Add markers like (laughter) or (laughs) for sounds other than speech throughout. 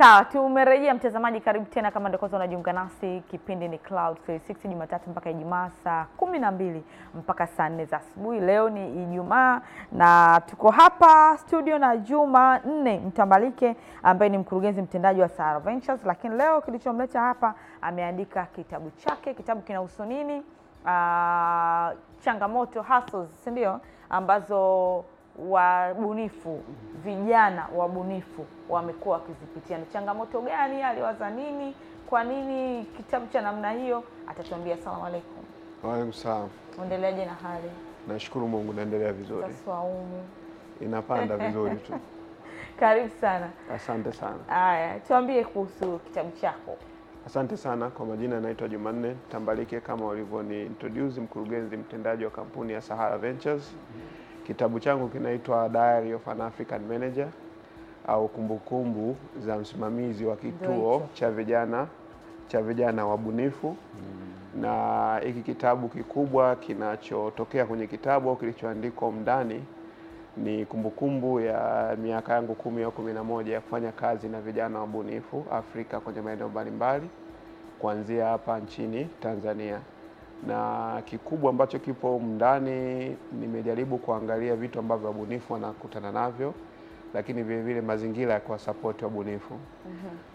Sawa, tumerejea mtazamaji, karibu tena. Kama ndio kwanza unajiunga nasi, kipindi ni Cloud 360 Jumatatu mpaka Ijumaa saa kumi na mbili mpaka saa nne za asubuhi. Leo ni Ijumaa na tuko hapa studio na Juma nne Mtambalike ambaye ni mkurugenzi mtendaji wa Sahara Ventures, lakini leo kilichomleta hapa ameandika kitabu chake. Kitabu kinahusu nini? Uh, changamoto hustles, si ndio, ambazo wabunifu vijana wabunifu wamekuwa wakizipitia. Ni changamoto gani? Aliwaza nini? Kwa nini kitabu cha namna hiyo? Atatuambia. Asalamu alaikum, Waalaikum salaam. uendeleaje na hali Nashukuru Mungu naendelea vizuri, Saumu inapanda (laughs) vizuri tu. Karibu sana. Asante sana, Haya, tuambie kuhusu kitabu chako. asante sana. Kwa majina naitwa Jumanne Tambalike, kama walivyoni introduce, mkurugenzi mtendaji wa kampuni ya Sahara Ventures. Kitabu changu kinaitwa Diary of an African Manager au kumbukumbu za msimamizi wa kituo cha vijana cha vijana wabunifu. Na hiki kitabu kikubwa kinachotokea kwenye kitabu au kilichoandikwa mndani ni kumbukumbu ya miaka yangu kumi au kumi na moja ya kufanya kazi na vijana wabunifu Afrika kwenye maeneo mbalimbali kuanzia hapa nchini Tanzania. Na kikubwa ambacho kipo ndani, nimejaribu kuangalia vitu ambavyo wabunifu wanakutana navyo, lakini vile vile mazingira ya kuwasapoti wabunifu.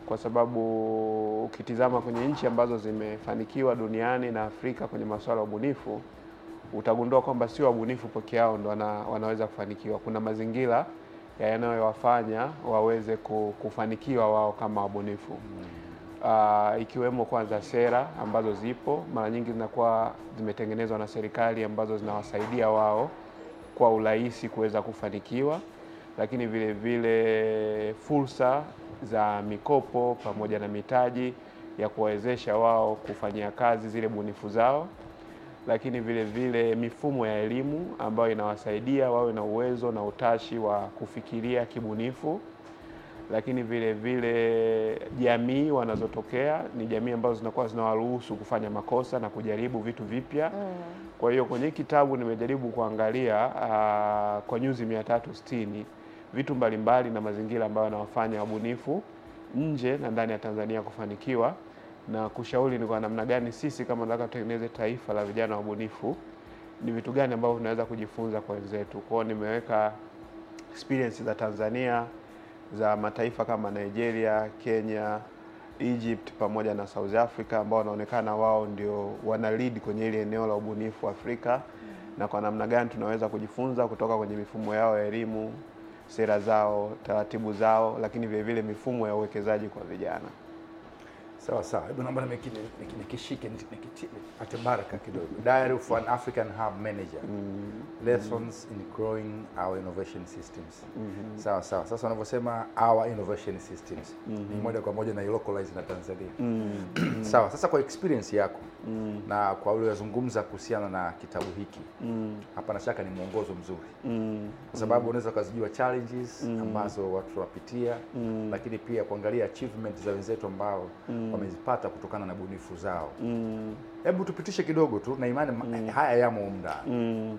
Kwa sababu ukitizama kwenye nchi ambazo zimefanikiwa duniani na Afrika kwenye masuala ya ubunifu utagundua kwamba sio wabunifu peke yao ndo wana, wanaweza kufanikiwa. Kuna mazingira yanayowafanya waweze kufanikiwa wao kama wabunifu Ah, ikiwemo kwanza sera ambazo zipo mara nyingi zinakuwa zimetengenezwa na serikali ambazo zinawasaidia wao kwa urahisi kuweza kufanikiwa, lakini vile vile fursa za mikopo pamoja na mitaji ya kuwawezesha wao kufanyia kazi zile bunifu zao, lakini vile vile mifumo ya elimu ambayo inawasaidia wawe na uwezo na utashi wa kufikiria kibunifu lakini vile vile jamii wanazotokea ni jamii ambazo zinakuwa zinawaruhusu kufanya makosa na kujaribu vitu vipya. Kwa hiyo kwenye kitabu nimejaribu kuangalia uh, kwa nyuzi mia tatu sitini vitu mbalimbali na mazingira ambayo yanawafanya wabunifu nje na ndani ya Tanzania kufanikiwa na kushauri ni kwa namna gani sisi kama tunataka tutengeneze taifa la vijana wabunifu, ni vitu gani ambavyo tunaweza kujifunza kwa wenzetu. Kwao nimeweka experience za Tanzania za mataifa kama Nigeria, Kenya, Egypt pamoja na South Africa ambao wanaonekana wao ndio wana lead kwenye ile eneo la ubunifu Afrika, na kwa namna gani tunaweza kujifunza kutoka kwenye mifumo yao ya elimu, sera zao, taratibu zao, lakini vile vile mifumo ya uwekezaji kwa vijana. Sawa sawa, hebu naomba niki- niki- nikishike nipate baraka kidogo. Diary of an African Hub Manager. Lessons in growing our innovation systems. Sawa sawa. Sasa unavyosema our innovation systems ni moja kwa moja na localize na Tanzania. (clears throat) Sawa. Sasa kwa experience yako na kwa uliyozungumza kuhusiana na kitabu hiki, hapana shaka ni mwongozo mzuri kwa sababu unaweza ukazijua challenges ambazo watu wapitia, lakini pia kuangalia achievement za wenzetu ambao wamezipata kutokana na bunifu zao. Hebu tupitishe kidogo tu, na imani mm. haya yamo ndani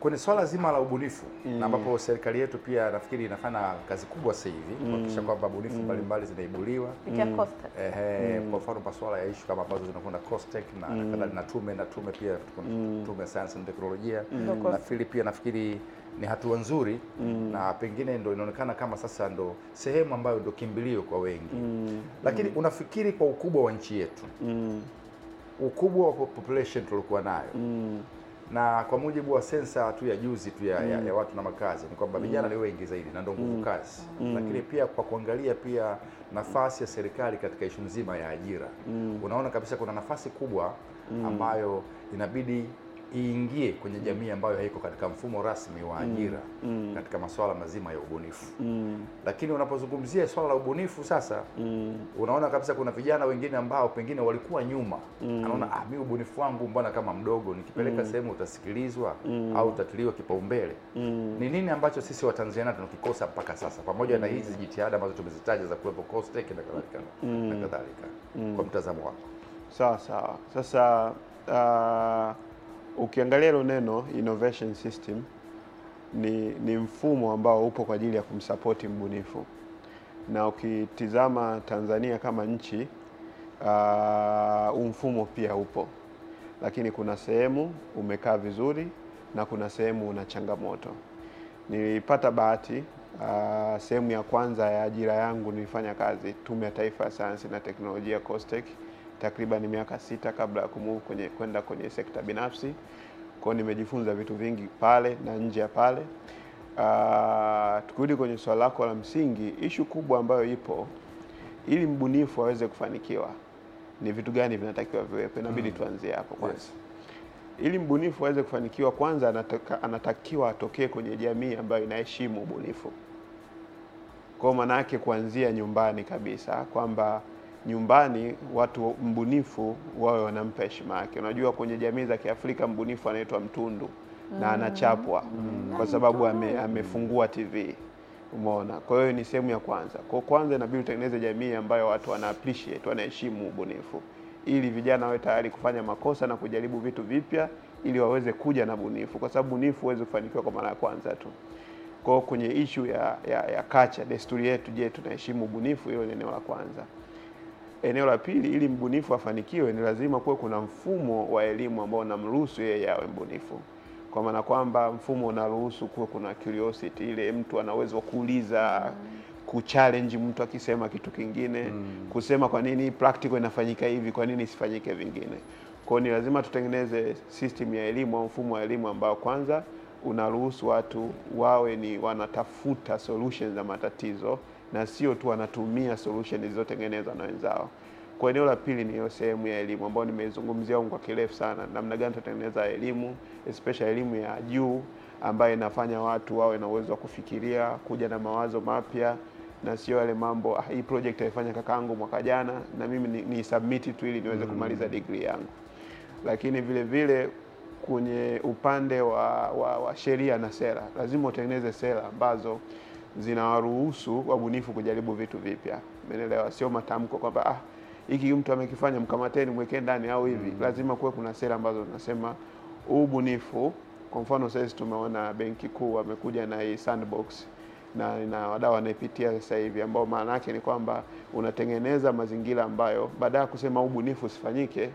kwenye swala zima la ubunifu na ambapo serikali yetu pia nafikiri inafanya kazi kubwa sasa hivi kuhakikisha kwamba bunifu mbalimbali zinaibuliwa. mm. ehe, mm. kwa mfano masuala ya ishu kama ambazo zinakwenda COSTECH na mm. kadhalika na tume na tume pia kuna tume ya sayansi na teknolojia Ndio, nafikiri pia nafikiri ni hatua nzuri na pengine ndo inaonekana kama sasa ndo sehemu ambayo ndo kimbilio kwa wengi. Lakini unafikiri kwa ukubwa wa nchi yetu ukubwa wa population tuliokuwa nayo na kwa mujibu wa sensa tu ya juzi tu ya, ya, ya watu na makazi ni kwamba vijana ni wengi zaidi na ndio nguvu kazi, lakini pia kwa kuangalia pia nafasi ya serikali katika ishu nzima ya ajira. Unaona kabisa kuna nafasi kubwa ambayo inabidi iingie kwenye jamii ambayo haiko katika mfumo rasmi wa ajira katika masuala mazima ya ubunifu. Lakini unapozungumzia swala la ubunifu sasa, unaona kabisa kuna vijana wengine ambao pengine walikuwa nyuma, anaona ah, mi ubunifu wangu mbona kama mdogo, nikipeleka sehemu utasikilizwa au utatiliwa kipaumbele. Ni nini ambacho sisi Watanzania tunakikosa mpaka sasa, pamoja na hizi jitihada ambazo tumezitaja za kuwepo COSTECH na kadhalika na kadhalika, kwa mtazamo wako? Sawa sawa. Sasa ah, ukiangalia hilo neno innovation system ni, ni mfumo ambao upo kwa ajili ya kumsapoti mbunifu. Na ukitizama Tanzania kama nchi uh, mfumo pia upo, lakini kuna sehemu umekaa vizuri na kuna sehemu una changamoto. Nilipata bahati uh, sehemu ya kwanza ya ajira yangu nilifanya kazi Tume ya Taifa ya Sayansi na Teknolojia COSTECH takriban miaka sita kabla ya kumove kwenye kwenda kwenye sekta binafsi. Kwa hiyo nimejifunza vitu vingi pale na nje ya pale. Uh, tukirudi kwenye swala lako la msingi, ishu kubwa ambayo ipo ili mbunifu aweze kufanikiwa ni vitu gani vinatakiwa viwepo? Inabidi tuanzie hapo kwanza. Yes. Ili mbunifu aweze kufanikiwa, kwanza anataka, anatakiwa atokee kwenye jamii ambayo inaheshimu ubunifu. Kwa maana yake kuanzia nyumbani kabisa, kwamba nyumbani watu mbunifu wawe wanampa heshima yake. Unajua, kwenye jamii za Kiafrika mbunifu anaitwa mtundu na anachapwa kwa sababu ame, amefungua TV. Umeona? Kwa hiyo ni sehemu ya kwanza. Kwa kwanza inabidi utengeneze jamii ambayo watu wana appreciate, wanaheshimu ubunifu ili vijana wawe tayari kufanya makosa na kujaribu vitu vipya ili waweze kuja na bunifu, kwa sababu bunifu huwezi kufanikiwa kwa mara ya kwanza tu. Kwa hiyo kwenye ishu ya, ya, ya kacha desturi yetu, je, tunaheshimu ubunifu? Hilo ni eneo la kwanza. Eneo la pili, ili mbunifu afanikiwe, ni lazima kuwe kuna mfumo wa elimu ambao unamruhusu yeye awe mbunifu, kwa maana kwamba mfumo unaruhusu kuwe kuna curiosity, ile mtu ana uwezo wa kuuliza kuchallenge mtu akisema kitu kingine kusema kwa nini practical inafanyika hivi, kwa nini isifanyike vingine. Kwa hiyo ni lazima tutengeneze system ya elimu au mfumo wa elimu ambao kwanza unaruhusu watu wawe ni wanatafuta solutions za matatizo na sio tu wanatumia solution zilizotengenezwa na wenzao. Kwa eneo la pili ni hiyo sehemu ya elimu ambayo nimeizungumzia huko kwa kirefu sana, namna gani tutatengeneza elimu especially elimu ya juu ambayo inafanya watu wawe na uwezo wa kufikiria, kuja na mawazo mapya na sio yale mambo ah, hii project alifanya kakaangu mwaka jana na mimi ni, ni submit tu ili niweze kumaliza degree yangu. Lakini vile vile kwenye upande wa, wa, wa sheria na sera, lazima utengeneze sera ambazo zinawaruhusu wabunifu kujaribu vitu vipya. Umeelewa? Sio matamko kwamba ah, hiki mtu amekifanya mkamateni, mwekee ndani au hivi. Lazima kuwe kuna sera ambazo zinasema huu ubunifu. Kwa mfano sasa tumeona Benki Kuu wamekuja na hii sandbox na, na wadau wanaipitia sasa hivi, ambao maana yake ni kwamba unatengeneza mazingira ambayo baada ya kusema ubunifu usifanyike,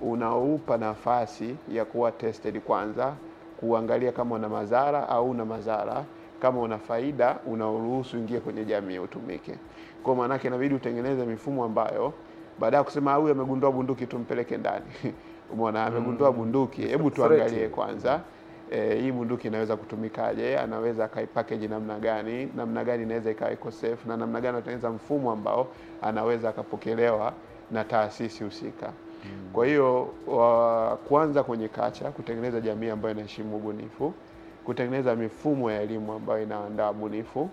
unaupa nafasi ya kuwa tested kwanza, kuangalia kama una madhara au una madhara, kama una faida unaruhusu ingie kwenye jamii utumike. Kwa maana yake inabidi utengeneze mifumo ambayo baada ya kusema huyu amegundua bunduki tumpeleke ndani. (laughs) Umeona, amegundua bunduki, hebu tuangalie kwanza E, hii bunduki inaweza kutumikaje? Anaweza akaipackage namna gani? Namna gani inaweza ikawa iko safe, na namna gani atengeneza mfumo ambao anaweza akapokelewa na taasisi husika. Kwa hiyo wa- kwanza kwenye kacha kutengeneza jamii ambayo inaheshimu ubunifu, kutengeneza mifumo ya elimu ambayo inaandaa ubunifu,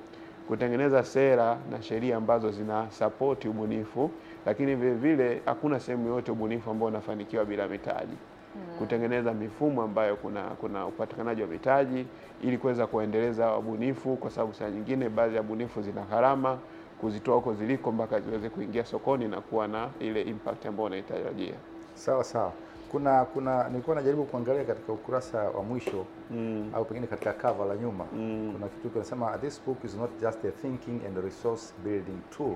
kutengeneza sera na sheria ambazo zina sapoti ubunifu, lakini vile vile hakuna sehemu yoyote ubunifu ambao unafanikiwa bila mitaji kutengeneza mifumo ambayo kuna kuna upatikanaji wa mitaji ili kuweza kuendeleza wabunifu, kwa sababu saa nyingine baadhi ya bunifu zina gharama kuzitoa huko ziliko mpaka ziweze kuingia sokoni na kuwa na ile impact ambayo unaitarajia. Sawa sawa. Kuna kuna nilikuwa najaribu kuangalia katika ukurasa wa mwisho au pengine katika cover la nyuma. Kuna kitu kinasema this book is not just a thinking and resource building tool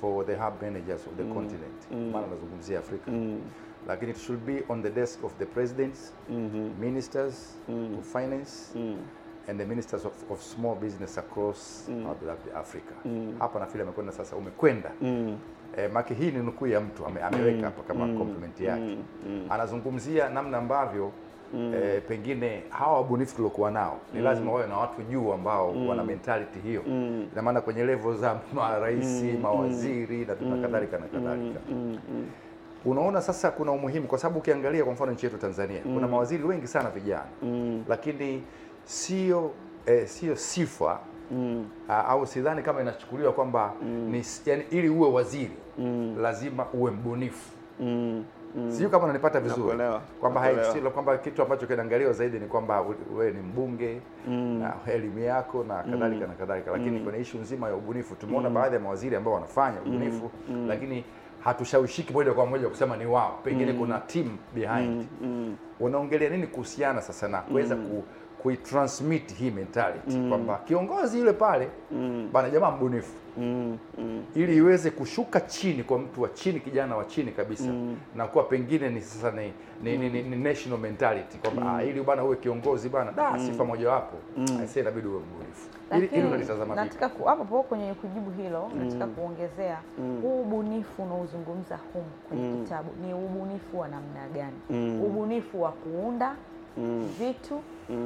for the hub managers of the continent. Maana nazungumzia Afrika. Lakini it should be on the desk of the presidents, ministers of finance and the ministers of, of small business across mm. Africa. Hapa nafikiri amekwenda sasa, umekwenda Eh, maki hii ni nukuu ya mtu ame, ameweka hapa kama compliment yake. Anazungumzia namna ambavyo eh, pengine hawa wabunifu tuliokuwa nao ni lazima wawe na watu juu ambao wana mentality hiyo. Ina maana kwenye level za (laughs) marais, mawaziri mm. na kadhalika na kadhalika. Unaona sasa kuna umuhimu kwa sababu ukiangalia kwa mfano nchi yetu Tanzania kuna mawaziri wengi sana vijana. Lakini sio eh, sio sifa Ah, au sidhani kama inachukuliwa kwamba ni yani, ili uwe waziri lazima uwe mbunifu. Sijui kama unanipata vizuri. Kwamba kwamba kitu ambacho kinaangaliwa zaidi ni kwamba u- wewe ni mbunge na elimu yako na kadhalika na kadhalika, lakini kwenye ishu nzima ya ubunifu tumeona baadhi ya mawaziri ambao wanafanya ubunifu lakini hatushawishiki moja kwa moja kusema ni wao, pengine kuna team behind. Unaongelea nini kuhusiana sasa na kuweza ku, kuitransmit hii mentality kwamba kiongozi yule pale bana jamaa mbunifu. Mm, mm, ili iweze kushuka chini kwa mtu wa chini, kijana wa chini kabisa na kuwa pengine ni sasa ni, ni, ni, ni, ni national mentality kwamba mm. ili bana uwe kiongozi bana da sifa mojawapo mm. aisee inabidi uwe mbunifu. Ili ili unalitazama vipi? nataka ku- hapo hapo kwenye kujibu hilo nataka kuongezea huu ubunifu unaozungumza humu kwenye kitabu ni ubunifu wa namna gani? Ubunifu wa kuunda vitu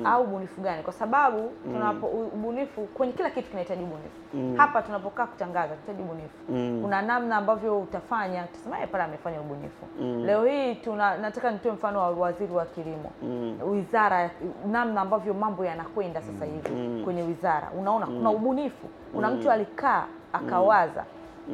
au ubunifu gani? Kwa sababu tunapo ubunifu kwenye kila kitu kinahitaji ubunifu. Hapa tunapokaa kutangaza tunahitaji ubunifu. Kuna namna ambavyo utafanya, tuseme "Eh, pale amefanya ubunifu. Leo hii tuna nataka nitoe mfano wa waziri wa kilimo. Wizara namna ambavyo mambo yanakwenda sasa hivi kwenye wizara. Unaona kuna ubunifu. Kuna mtu alikaa akawaza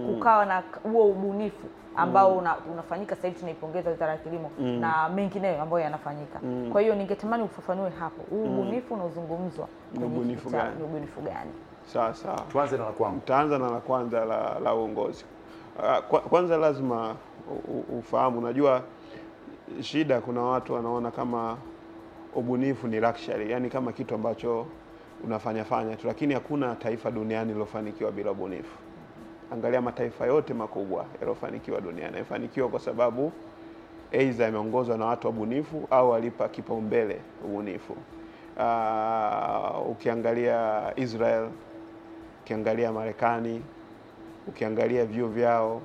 kukawa na huo ubunifu ambao una, unafanyika sasa hivi. Tunaipongeza wizara ya kilimo na mengineyo ambayo yanafanyika. Kwa hiyo ningetamani ufafanue hapo huu ubunifu unaozungumzwa ni ubunifu gani? gani? sawa sawa. Tuanze na la kwanza, Nitaanza na la kwanza la, la uongozi. Ah, Kwanza lazima ufahamu, unajua shida, kuna watu wanaona kama ubunifu ni luxury, yani kama kitu ambacho unafanya fanya tu, lakini hakuna taifa duniani lilofanikiwa bila ubunifu. Angalia mataifa yote makubwa yaliyofanikiwa duniani, yamefanikiwa kwa sababu aidha yameongozwa na watu wabunifu au walipa kipaumbele ubunifu. Uh, ukiangalia Israel ukiangalia Marekani, ukiangalia vyuo vyao,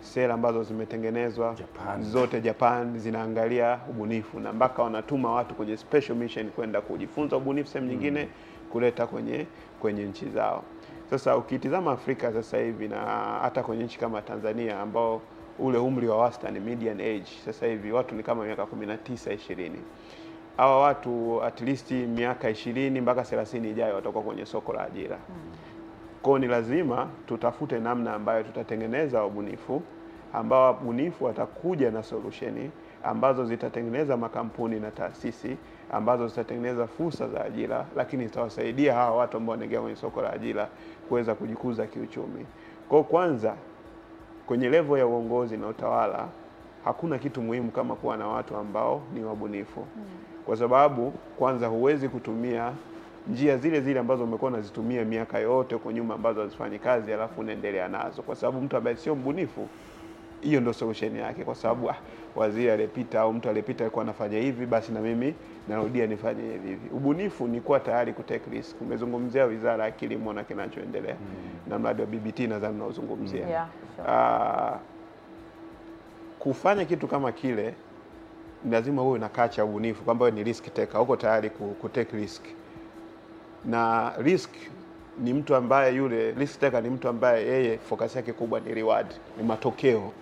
sera ambazo zimetengenezwa Japan. zote Japan zinaangalia ubunifu na mpaka wanatuma watu kwenye special mission kwenda kujifunza ubunifu sehemu nyingine kuleta kwenye kwenye nchi zao. Sasa ukitizama Afrika sasa hivi na hata kwenye nchi kama Tanzania ambao ule umri wa wastani median age sasa hivi watu ni kama miaka 19 20 hawa watu at least miaka ishirini mpaka 30 ijayo watakuwa kwenye soko la ajira. Kwa ni lazima tutafute namna ambayo tutatengeneza wabunifu ambao wabunifu watakuja na solusheni ambazo zitatengeneza makampuni na taasisi ambazo zitatengeneza fursa za ajira, lakini zitawasaidia hawa watu ambao wanaingia kwenye soko la ajira kuweza kujikuza kiuchumi. Kwa kwanza, kwenye levo ya uongozi na utawala hakuna kitu muhimu kama kuwa na watu ambao ni wabunifu, kwa sababu kwanza huwezi kutumia njia zile zile ambazo umekuwa unazitumia miaka yote huko nyuma ambazo hazifanyi kazi, alafu unaendelea nazo, kwa sababu mtu ambaye sio mbunifu, hiyo ndio solution yake, kwa sababu ah, waziri aliyepita au mtu aliyepita alikuwa anafanya hivi, basi na mimi narudia nifanye hivi hivi. Ubunifu ni kuwa tayari ku take risk. Umezungumzia wizara ya kilimo na kinachoendelea na mradi wa BBT nadhani unaozungumzia Yeah, sure. Ah, kufanya kitu kama kile lazima uwe na kacha ubunifu kwamba wewe ni risk taker, uko tayari ku, ku take risk. Na risk ni mtu ambaye yule risk taker ni mtu ambaye yeye focus yake kubwa ni reward, ni matokeo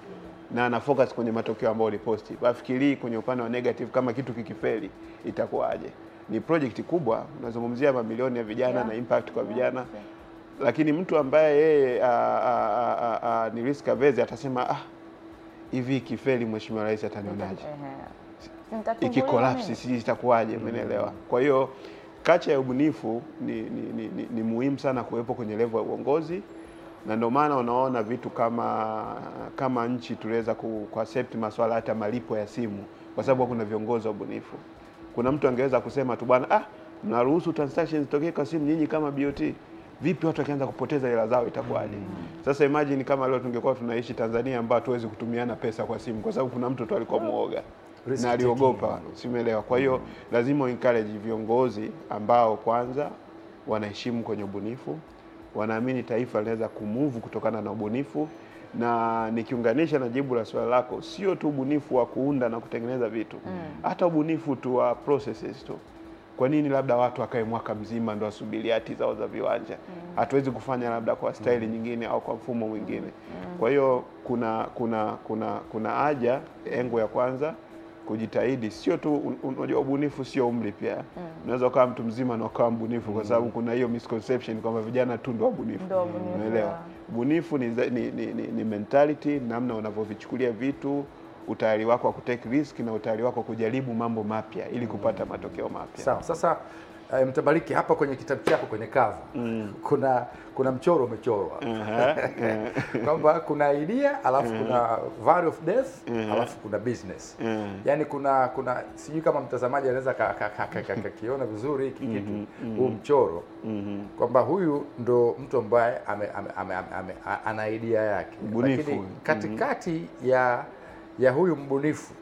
na ana focus kwenye matokeo ambayo ni positive. Afikirii kwenye upande wa negative, kama kitu kikifeli itakuwaje. Ni project kubwa, unazungumzia mamilioni ya vijana Yeah. na impact kwa vijana yeah. lakini mtu ambaye yeye ni risk averse atasema ah, hivi ikifeli mheshimiwa rais atanionaje? Ikikolapsi mimi. itakuwaje? Umeelewa? Kwa hiyo kacha ya ubunifu ni, ni, ni, ni, ni muhimu sana kuwepo kwenye level ya uongozi, na ndio maana unaona vitu kama kama nchi tuliweza ku, ku masuala hata malipo ya simu, kwa sababu kuna viongozi wa ubunifu. Kuna mtu angeweza kusema tu bwana, ah, mnaruhusu transactions zitokee kwa simu nyinyi kama BOT vipi watu wakianza kupoteza hela zao itakuwaje? Sasa imagine kama leo tungekuwa tunaishi Tanzania ambayo hatuwezi kutumiana pesa kwa simu, kwa sababu kuna mtu tu alikuwa muoga na aliogopa, simeelewa. Kwa hiyo lazima encourage viongozi ambao kwanza wanaheshimu kwenye ubunifu, wanaamini taifa linaweza kumuvu kutokana na ubunifu. Na nikiunganisha na jibu la swali lako, sio tu ubunifu wa kuunda na kutengeneza vitu, hata ubunifu tu wa processes tu. Kwa nini labda watu wakae mwaka mzima ndo wasubiri hati zao za viwanja? Hatuwezi kufanya labda kwa staili nyingine au kwa mfumo mwingine. Kwa hiyo kuna kuna kuna kuna haja, engo ya kwanza kujitahidi, sio tu un- un- unajua, ubunifu sio umri pia. Unaweza ukawa mtu mzima na ukawa mbunifu, kwa sababu kuna hiyo misconception kwamba vijana tu ndo wabunifu. Unaelewa? Ubunifu ni, ni, ni, ni, ni mentality, namna unavyovichukulia vitu, utayari wako wa kutake risk na utayari wako wa kujaribu mambo mapya ili kupata matokeo mapya. Sawa. Sasa eh, Mtambalike, hapa kwenye kitabu chako kwenye cover. Kuna kuna mchoro umechorwa. (laughs) Kwamba kuna idea alafu kuna value of death alafu kuna business. Yani kuna kuna sijui kama mtazamaji anaweza ka- ka- ka- ka- ka- kakiona vizuri hiki kitu huu mchoro. Kwamba huyu ndo mtu ambaye ame, ame, ame, ame, ame, ana idea yake. Lakini katikati mm katikati ya ya huyu mbunifu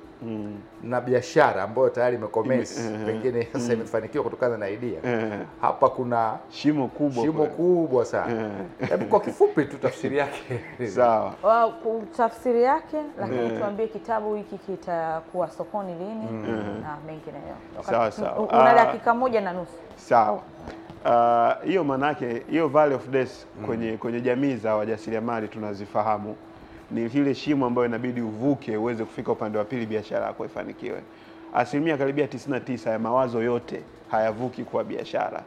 na biashara ambayo tayari imekomesi pengine sasa imefanikiwa kutokana na idea mm. hapa kuna shimo kubwa shimo kubwa sana hebu kwa kifupi tu tafsiri yake (laughs) Sawa. Wa- tafsiri yake, lakini tuambie kitabu hiki kitakuwa sokoni lini na mengineyo. Sawa, sawa. Una Ah. dakika moja na nusu. Sawa. Ah, hiyo yake hiyo valley of death kwenye kwenye jamii za wajasiriamali tunazifahamu ni lile shimo ambayo inabidi uvuke uweze kufika upande wa pili biashara yako ifanikiwe. Asilimia karibia 99 ya mawazo yote hayavuki kwa biashara.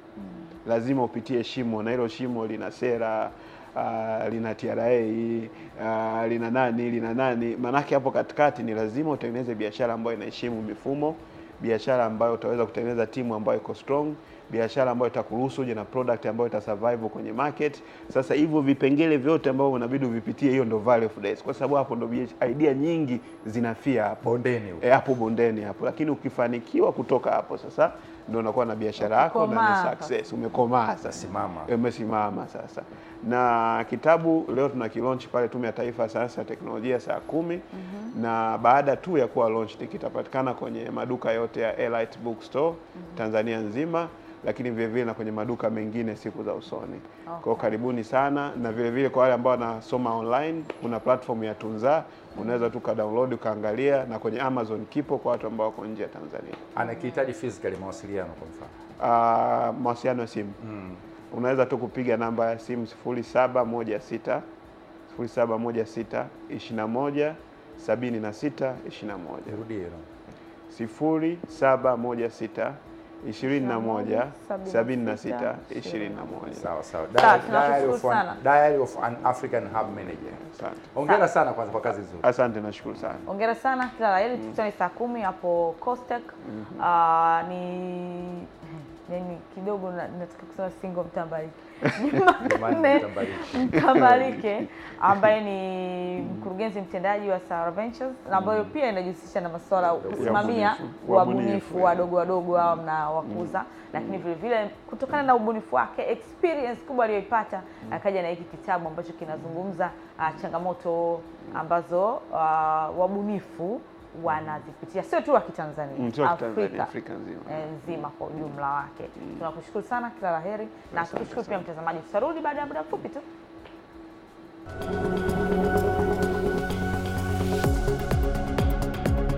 Lazima upitie shimo na hilo shimo lina sera uh, lina TRA uh, lina nani lina nani. Maanake hapo katikati ni lazima utengeneze biashara ambayo inaheshimu mifumo, biashara ambayo utaweza kutengeneza timu ambayo iko strong, biashara ambayo itakuruhusu uje na product ambayo itasurvive kwenye market. Sasa hivyo vipengele vyote ambavyo unabidi uvipitie, hiyo ndo value of days, kwa sababu hapo ndo idea nyingi zinafia hapo. Bondeni e, hapo bondeni hapo, lakini ukifanikiwa kutoka hapo sasa ndo unakuwa na biashara yako na ni success, umekomaa sasa. Simama. umesimama sasa. Na kitabu leo tuna kilaunch pale Tume ya Taifa ya Sayansi na Teknolojia saa kumi. Na baada tu ya kuwa launched kitapatikana kwenye maduka yote ya Elite Bookstore Tanzania nzima, lakini vile vile na kwenye maduka mengine siku za usoni. Kwa karibuni sana, na vile vile kwa wale ambao wanasoma online, kuna platform ya Tunza, unaweza tu ka download ukaangalia, na kwenye Amazon kipo kwa watu ambao wako nje ya Tanzania. anakihitaji physically mawasiliano kwa mfano? Ah, mawasiliano ya simu. Unaweza tu kupiga namba ya simu 0716 0716 21 76 21 nirudie hilo. 0716 21 76 21. sawa sawa Sawa, Diary- of an- sana. Diary of an African Hub Manager Asante, hongera sana kwanza kwa kazi nzuri asante, nashukuru sana. Hongera sana, kila la heri. Tukutane saa kumi hapo Costec. Ah, ni yani kidogo na- nataka kusema single Mtambalike Jumanne (laughs) Mtambalike. (laughs) Ambaye ni mkurugenzi mtendaji wa Sara Ventures na ambayo pia inajihusisha na masuala kusimamia wabunifu wadogo wadogo hao mna wakuza, lakini vile vile kutokana na ubunifu wake, experience kubwa aliyoipata, akaja na hiki kitabu ambacho kinazungumza ah, changamoto ambazo ah, wabunifu wanazipitia sio tu wa Kitanzania, Mm, Afrika Afrika nzima. eh, nzima kwa ujumla wake. Tunakushukuru sana, kila la heri na tukushukuru pia mtazamaji. Tutarudi baada ya muda mfupi tu.